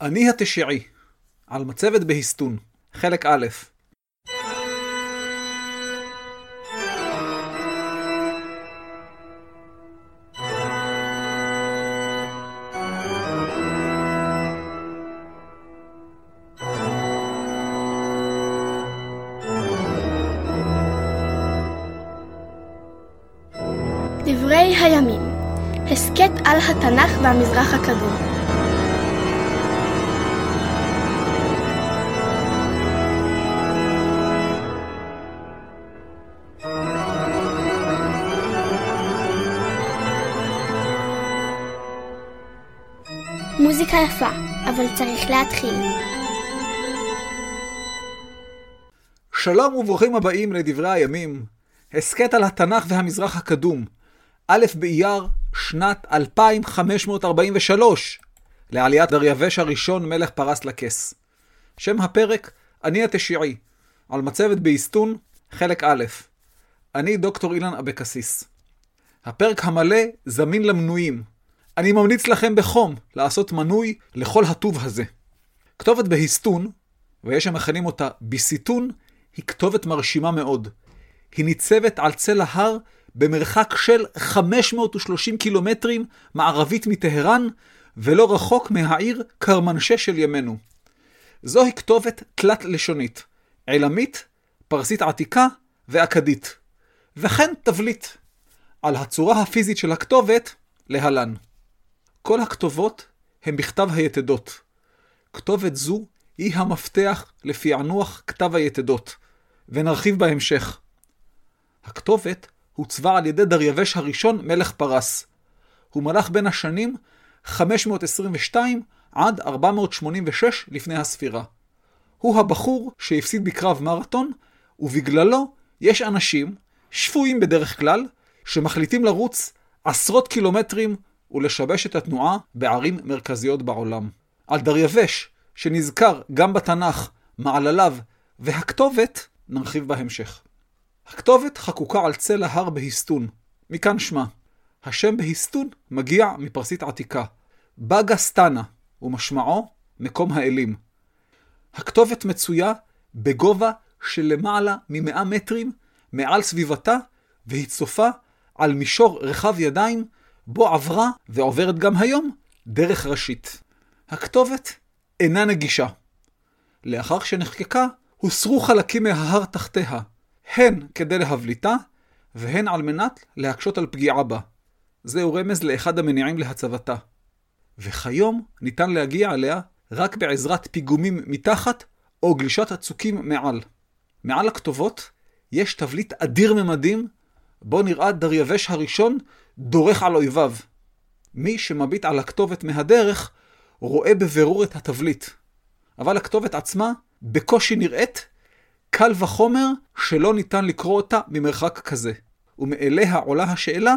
אני התשיעי, על מצבת בהסתון, חלק א'. דברי הימים, הסכת על התנ"ך והמזרח הקדום. מוזיקה יפה, אבל צריך להתחיל. שלום וברוכים הבאים לדברי הימים, הסכת על התנ"ך והמזרח הקדום, א' באייר, שנת 2543, לעליית דריווש הראשון מלך פרס לכס. שם הפרק, אני התשיעי, על מצבת באסתון, חלק א'. אני דוקטור אילן אבקסיס. הפרק המלא זמין למנויים. אני ממליץ לכם בחום לעשות מנוי לכל הטוב הזה. כתובת בהסתון, ויש המכנים אותה בסיתון, היא כתובת מרשימה מאוד. היא ניצבת על צל ההר במרחק של 530 קילומטרים מערבית מטהרן, ולא רחוק מהעיר קרמנשה של ימינו. זוהי כתובת תלת-לשונית, עילמית, פרסית עתיקה ואכדית, וכן תבליט. על הצורה הפיזית של הכתובת, להלן. כל הכתובות הן בכתב היתדות. כתובת זו היא המפתח לפענוח כתב היתדות, ונרחיב בהמשך. הכתובת הוצבה על ידי דריווש הראשון מלך פרס. הוא מלך בין השנים 522 עד 486 לפני הספירה. הוא הבחור שהפסיד בקרב מרתון, ובגללו יש אנשים, שפויים בדרך כלל, שמחליטים לרוץ עשרות קילומטרים ולשבש את התנועה בערים מרכזיות בעולם. על דריווש, שנזכר גם בתנ"ך, מעלליו והכתובת, נרחיב בהמשך. הכתובת חקוקה על צל ההר בהסתון, מכאן שמה. השם בהסתון מגיע מפרסית עתיקה. בגה סטנה, ומשמעו מקום האלים. הכתובת מצויה בגובה של למעלה ממאה מטרים מעל סביבתה, והיא צופה על מישור רחב ידיים, בו עברה, ועוברת גם היום, דרך ראשית. הכתובת אינה נגישה. לאחר שנחקקה, הוסרו חלקים מההר תחתיה, הן כדי להבליטה, והן על מנת להקשות על פגיעה בה. זהו רמז לאחד המניעים להצבתה. וכיום ניתן להגיע אליה רק בעזרת פיגומים מתחת או גלישת הצוקים מעל. מעל הכתובות יש תבליט אדיר ממדים, בו נראה דריווש הראשון דורך על אויביו. מי שמביט על הכתובת מהדרך רואה בבירור את התבליט. אבל הכתובת עצמה בקושי נראית קל וחומר שלא ניתן לקרוא אותה ממרחק כזה. ומאליה עולה השאלה,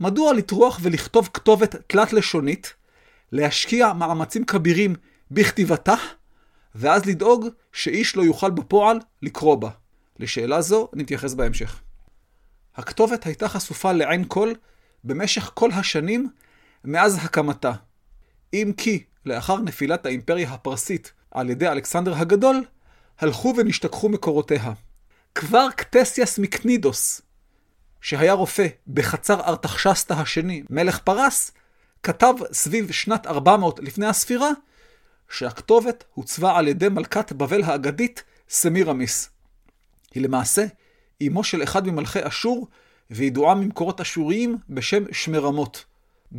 מדוע לטרוח ולכתוב כתובת תלת-לשונית, להשקיע מאמצים כבירים בכתיבתה, ואז לדאוג שאיש לא יוכל בפועל לקרוא בה? לשאלה זו נתייחס בהמשך. הכתובת הייתה חשופה לעין כל במשך כל השנים מאז הקמתה. אם כי לאחר נפילת האימפריה הפרסית על ידי אלכסנדר הגדול, הלכו ונשתכחו מקורותיה. כבר קטסיאס מקנידוס, שהיה רופא בחצר ארתחשסתא השני, מלך פרס, כתב סביב שנת 400 לפני הספירה, שהכתובת הוצבה על ידי מלכת בבל האגדית, סמירמיס. היא למעשה אמו של אחד ממלכי אשור, וידועה ממקורות אשוריים בשם שמורמת.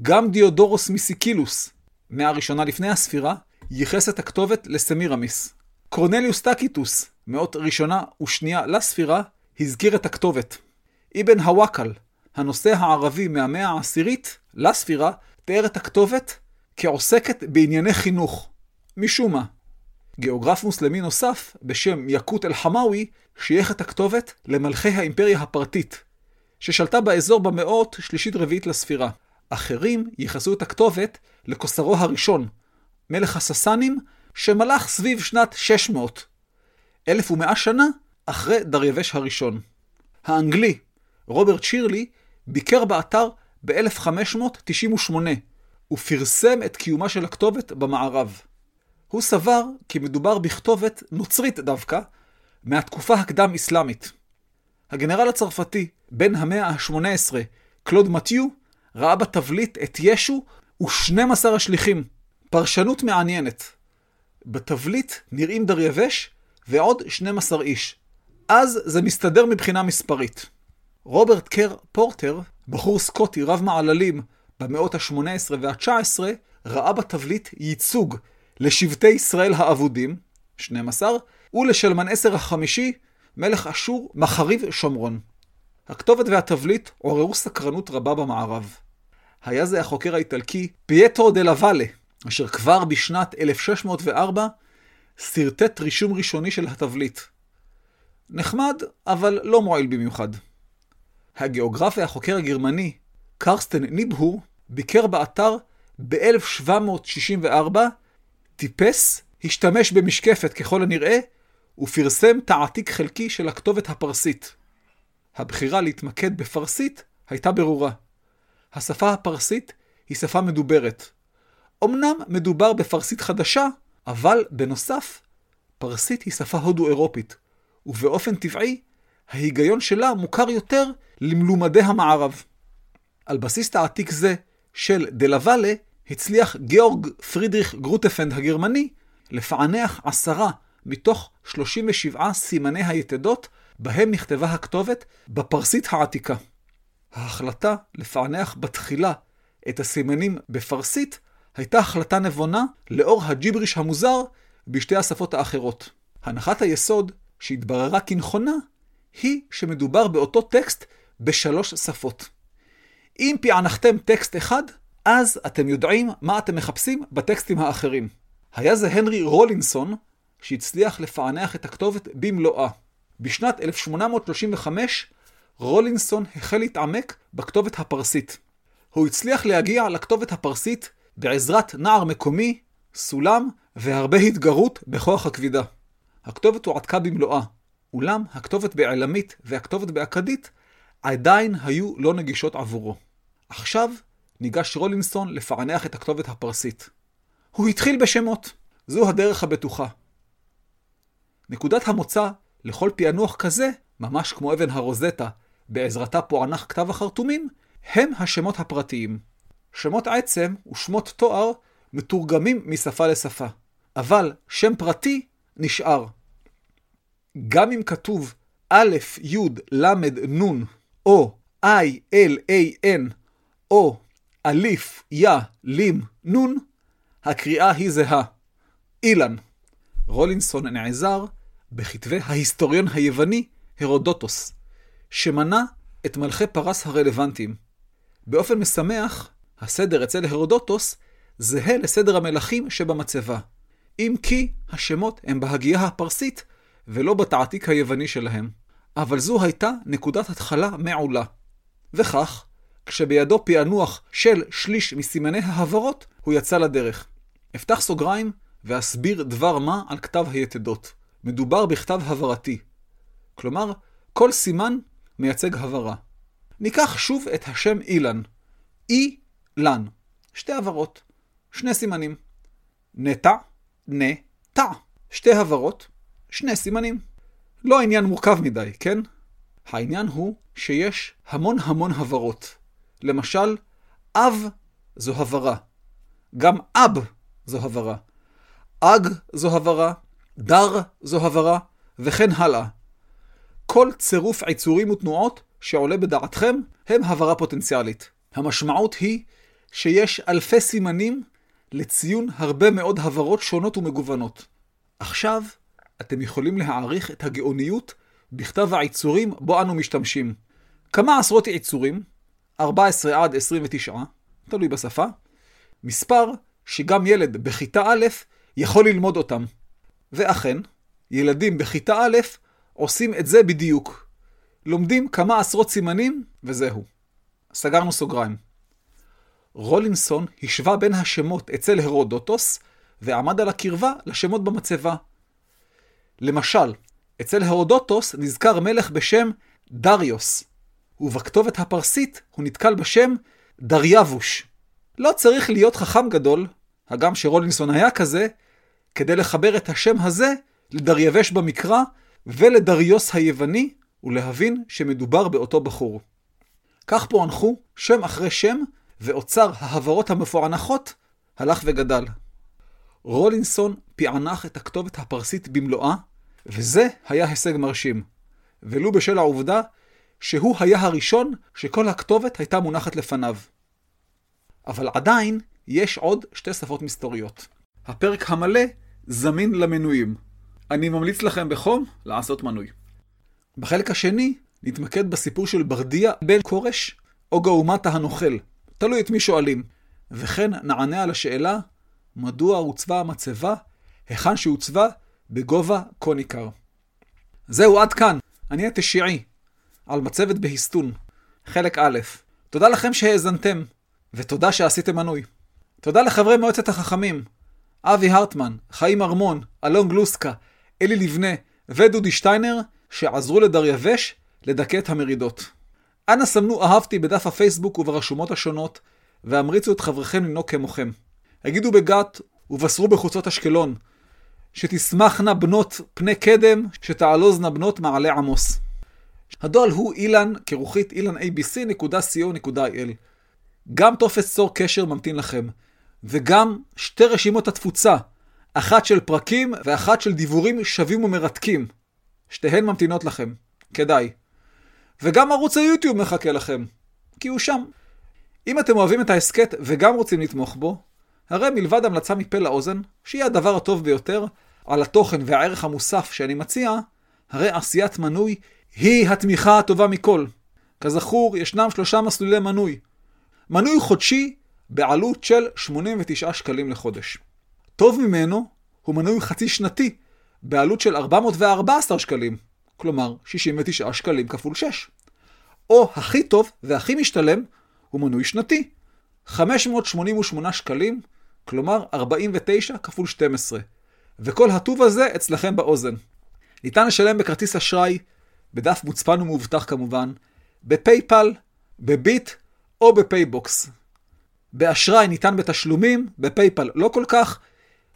גם דיודורוס מסיקילוס, מאה ראשונה לפני הספירה, ייחס את הכתובת לסמירמיס. קורנליוס טקיטוס, מאות ראשונה ושנייה לספירה, הזכיר את הכתובת. אבן הוואקל, הנושא הערבי מהמאה העשירית לספירה, תיאר את הכתובת כעוסקת בענייני חינוך. משום מה. גיאוגרף מוסלמי נוסף, בשם יקוט אל-חמאווי, שייך את הכתובת למלכי האימפריה הפרטית, ששלטה באזור במאות שלישית-רביעית לספירה. אחרים ייחסו את הכתובת לקוסרו הראשון, מלך הססנים, שמלך סביב שנת 600, 1100 שנה אחרי דריווש הראשון. האנגלי, רוברט שירלי, ביקר באתר ב-1598, ופרסם את קיומה של הכתובת במערב. הוא סבר כי מדובר בכתובת נוצרית דווקא, מהתקופה הקדם-אסלאמית. הגנרל הצרפתי, בן המאה ה-18, קלוד מתיו, ראה בתבליט את ישו ו-12 השליחים. פרשנות מעניינת. בתבליט נראים דריווש ועוד 12 איש. אז זה מסתדר מבחינה מספרית. רוברט קר פורטר, בחור סקוטי רב מעללים במאות ה-18 וה-19, ראה בתבליט ייצוג לשבטי ישראל האבודים, 12, ולשלמנסר החמישי, מלך אשור, מחריב שומרון. הכתובת והתבליט עוררו סקרנות רבה במערב. היה זה החוקר האיטלקי פייטרו דה לוואלה, אשר כבר בשנת 1604 שרטט רישום ראשוני של התבליט. נחמד, אבל לא מועיל במיוחד. הגיאוגרף והחוקר הגרמני, קרסטן ניבור, ביקר באתר ב-1764, טיפס, השתמש במשקפת ככל הנראה, ופרסם תעתיק חלקי של הכתובת הפרסית. הבחירה להתמקד בפרסית הייתה ברורה. השפה הפרסית היא שפה מדוברת. אמנם מדובר בפרסית חדשה, אבל בנוסף, פרסית היא שפה הודו-אירופית, ובאופן טבעי, ההיגיון שלה מוכר יותר למלומדי המערב. על בסיס תעתיק זה של דלוואלה, הצליח גאורג פרידריך גרוטפנד הגרמני לפענח עשרה מתוך 37 סימני היתדות בהם נכתבה הכתובת בפרסית העתיקה. ההחלטה לפענח בתחילה את הסימנים בפרסית הייתה החלטה נבונה לאור הג'יבריש המוזר בשתי השפות האחרות. הנחת היסוד שהתבררה כנכונה היא שמדובר באותו טקסט בשלוש שפות. אם פענחתם טקסט אחד, אז אתם יודעים מה אתם מחפשים בטקסטים האחרים. היה זה הנרי רולינסון שהצליח לפענח את הכתובת במלואה. בשנת 1835 רולינסון החל להתעמק בכתובת הפרסית. הוא הצליח להגיע לכתובת הפרסית בעזרת נער מקומי, סולם והרבה התגרות בכוח הכבידה. הכתובת הועתקה במלואה, אולם הכתובת בעלמית והכתובת באכדית עדיין היו לא נגישות עבורו. עכשיו ניגש רולינסון לפענח את הכתובת הפרסית. הוא התחיל בשמות. זו הדרך הבטוחה. נקודת המוצא לכל פענוח כזה, ממש כמו אבן הרוזטה, בעזרתה פוענח כתב החרטומים, הם השמות הפרטיים. שמות עצם ושמות תואר מתורגמים משפה לשפה, אבל שם פרטי נשאר. גם אם כתוב א', י', ל', נ', או I, L, A, N, או אליף, יא, לים, נון, הקריאה היא זהה. אילן. רולינסון נעזר בכתבי ההיסטוריון היווני הרודוטוס, שמנה את מלכי פרס הרלוונטיים. באופן משמח, הסדר אצל הרודוטוס זהה לסדר המלכים שבמצבה, אם כי השמות הם בהגייה הפרסית ולא בתעתיק היווני שלהם. אבל זו הייתה נקודת התחלה מעולה. וכך, כשבידו פענוח של שליש מסימני ההברות, הוא יצא לדרך. אפתח סוגריים ואסביר דבר מה על כתב היתדות. מדובר בכתב הברתי. כלומר, כל סימן מייצג הברה. ניקח שוב את השם אילן. אי, לן. שתי הברות. שני סימנים. נטע, נה, תע. שתי הברות, שני סימנים. לא עניין מורכב מדי, כן? העניין הוא שיש המון המון הברות. למשל, אב זו הברה. גם אב זו הברה. אג זו הברה, דר זו הברה, וכן הלאה. כל צירוף עיצורים ותנועות שעולה בדעתכם הם הברה פוטנציאלית. המשמעות היא שיש אלפי סימנים לציון הרבה מאוד הברות שונות ומגוונות. עכשיו אתם יכולים להעריך את הגאוניות בכתב העיצורים בו אנו משתמשים. כמה עשרות עיצורים, 14 עד 29, תלוי בשפה, מספר שגם ילד בכיתה א' יכול ללמוד אותם. ואכן, ילדים בכיתה א' עושים את זה בדיוק. לומדים כמה עשרות סימנים, וזהו. סגרנו סוגריים. רולינסון השווה בין השמות אצל הרודוטוס, ועמד על הקרבה לשמות במצבה. למשל, אצל הרודוטוס נזכר מלך בשם דריוס, ובכתובת הפרסית הוא נתקל בשם דריווש. לא צריך להיות חכם גדול, הגם שרולינסון היה כזה, כדי לחבר את השם הזה לדריווש במקרא ולדריוס היווני, ולהבין שמדובר באותו בחור. כך פוענחו שם אחרי שם, ואוצר ההברות המפוענחות הלך וגדל. רולינסון פענח את הכתובת הפרסית במלואה, וזה היה הישג מרשים. ולו בשל העובדה שהוא היה הראשון שכל הכתובת הייתה מונחת לפניו. אבל עדיין יש עוד שתי שפות מסתוריות. הפרק המלא זמין למנויים. אני ממליץ לכם בחום לעשות מנוי. בחלק השני נתמקד בסיפור של ברדיה בן כורש או גאומטה הנוכל, תלוי את מי שואלים, וכן נענה על השאלה מדוע הוצבה המצבה היכן שהוצבה בגובה כה ניכר. זהו, עד כאן. אני התשיעי, על מצבת בהסתון, חלק א'. תודה לכם שהאזנתם, ותודה שעשיתם מנוי. תודה לחברי מועצת החכמים, אבי הרטמן, חיים ארמון, אלון גלוסקה, אלי לבנה ודודי שטיינר, שעזרו לדרייבש לדכא את המרידות. אנא סמנו אהבתי בדף הפייסבוק וברשומות השונות, והמריצו את חבריכם לנהוג כמוכם. הגידו בגת ובשרו בחוצות אשקלון, שתשמחנה בנות פני קדם, שתעלוזנה בנות מעלה עמוס. הדואל הוא אילן, כרוכית אילן abc.co.il. גם טופס צור קשר ממתין לכם, וגם שתי רשימות התפוצה, אחת של פרקים ואחת של דיבורים שווים ומרתקים. שתיהן ממתינות לכם, כדאי. וגם ערוץ היוטיוב מחכה לכם, כי הוא שם. אם אתם אוהבים את ההסכת וגם רוצים לתמוך בו, הרי מלבד המלצה מפה לאוזן, שהיא הדבר הטוב ביותר, על התוכן והערך המוסף שאני מציע, הרי עשיית מנוי היא התמיכה הטובה מכל. כזכור, ישנם שלושה מסלולי מנוי. מנוי חודשי בעלות של 89 שקלים לחודש. טוב ממנו הוא מנוי חצי שנתי בעלות של 414 שקלים, כלומר 69 שקלים כפול 6. או הכי טוב והכי משתלם הוא מנוי שנתי, 588 שקלים, כלומר 49 כפול 12. וכל הטוב הזה אצלכם באוזן. ניתן לשלם בכרטיס אשראי, בדף מוצפן ומאובטח כמובן, בפייפל, בביט או בפייבוקס. באשראי ניתן בתשלומים, בפייפל לא כל כך,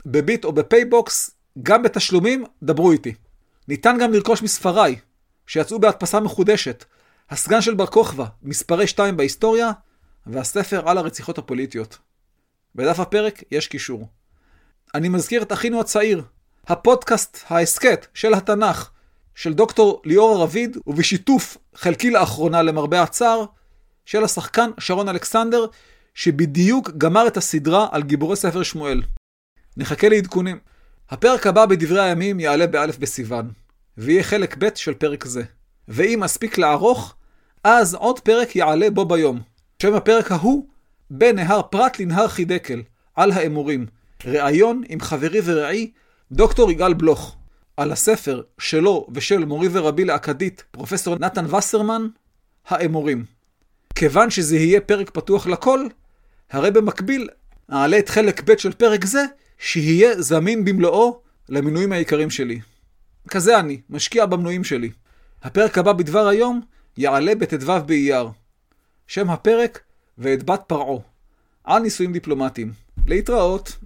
בביט או בפייבוקס, גם בתשלומים, דברו איתי. ניתן גם לרכוש מספריי, שיצאו בהדפסה מחודשת, הסגן של בר כוכבא, מספרי 2 בהיסטוריה, והספר על הרציחות הפוליטיות. בדף הפרק יש קישור. אני מזכיר את אחינו הצעיר, הפודקאסט, ההסכת של התנ"ך, של דוקטור ליאור רביד, ובשיתוף חלקי לאחרונה למרבה הצער, של השחקן שרון אלכסנדר, שבדיוק גמר את הסדרה על גיבורי ספר שמואל. נחכה לעדכונים. הפרק הבא בדברי הימים יעלה באלף בסיוון, ויהיה חלק ב' של פרק זה. ואם אספיק לערוך, אז עוד פרק יעלה בו ביום. שם הפרק ההוא, בין נהר פרת לנהר חידקל, על האמורים. ראיון עם חברי ורעי, דוקטור יגאל בלוך, על הספר שלו ושל מורי ורבי לאכדית, פרופסור נתן וסרמן, האמורים. כיוון שזה יהיה פרק פתוח לכל, הרי במקביל אעלה את חלק ב' של פרק זה, שיהיה זמין במלואו למינויים העיקריים שלי. כזה אני, משקיע במנויים שלי. הפרק הבא בדבר היום יעלה בט"ו באייר. שם הפרק ואת בת פרעה. על נישואים דיפלומטיים. להתראות.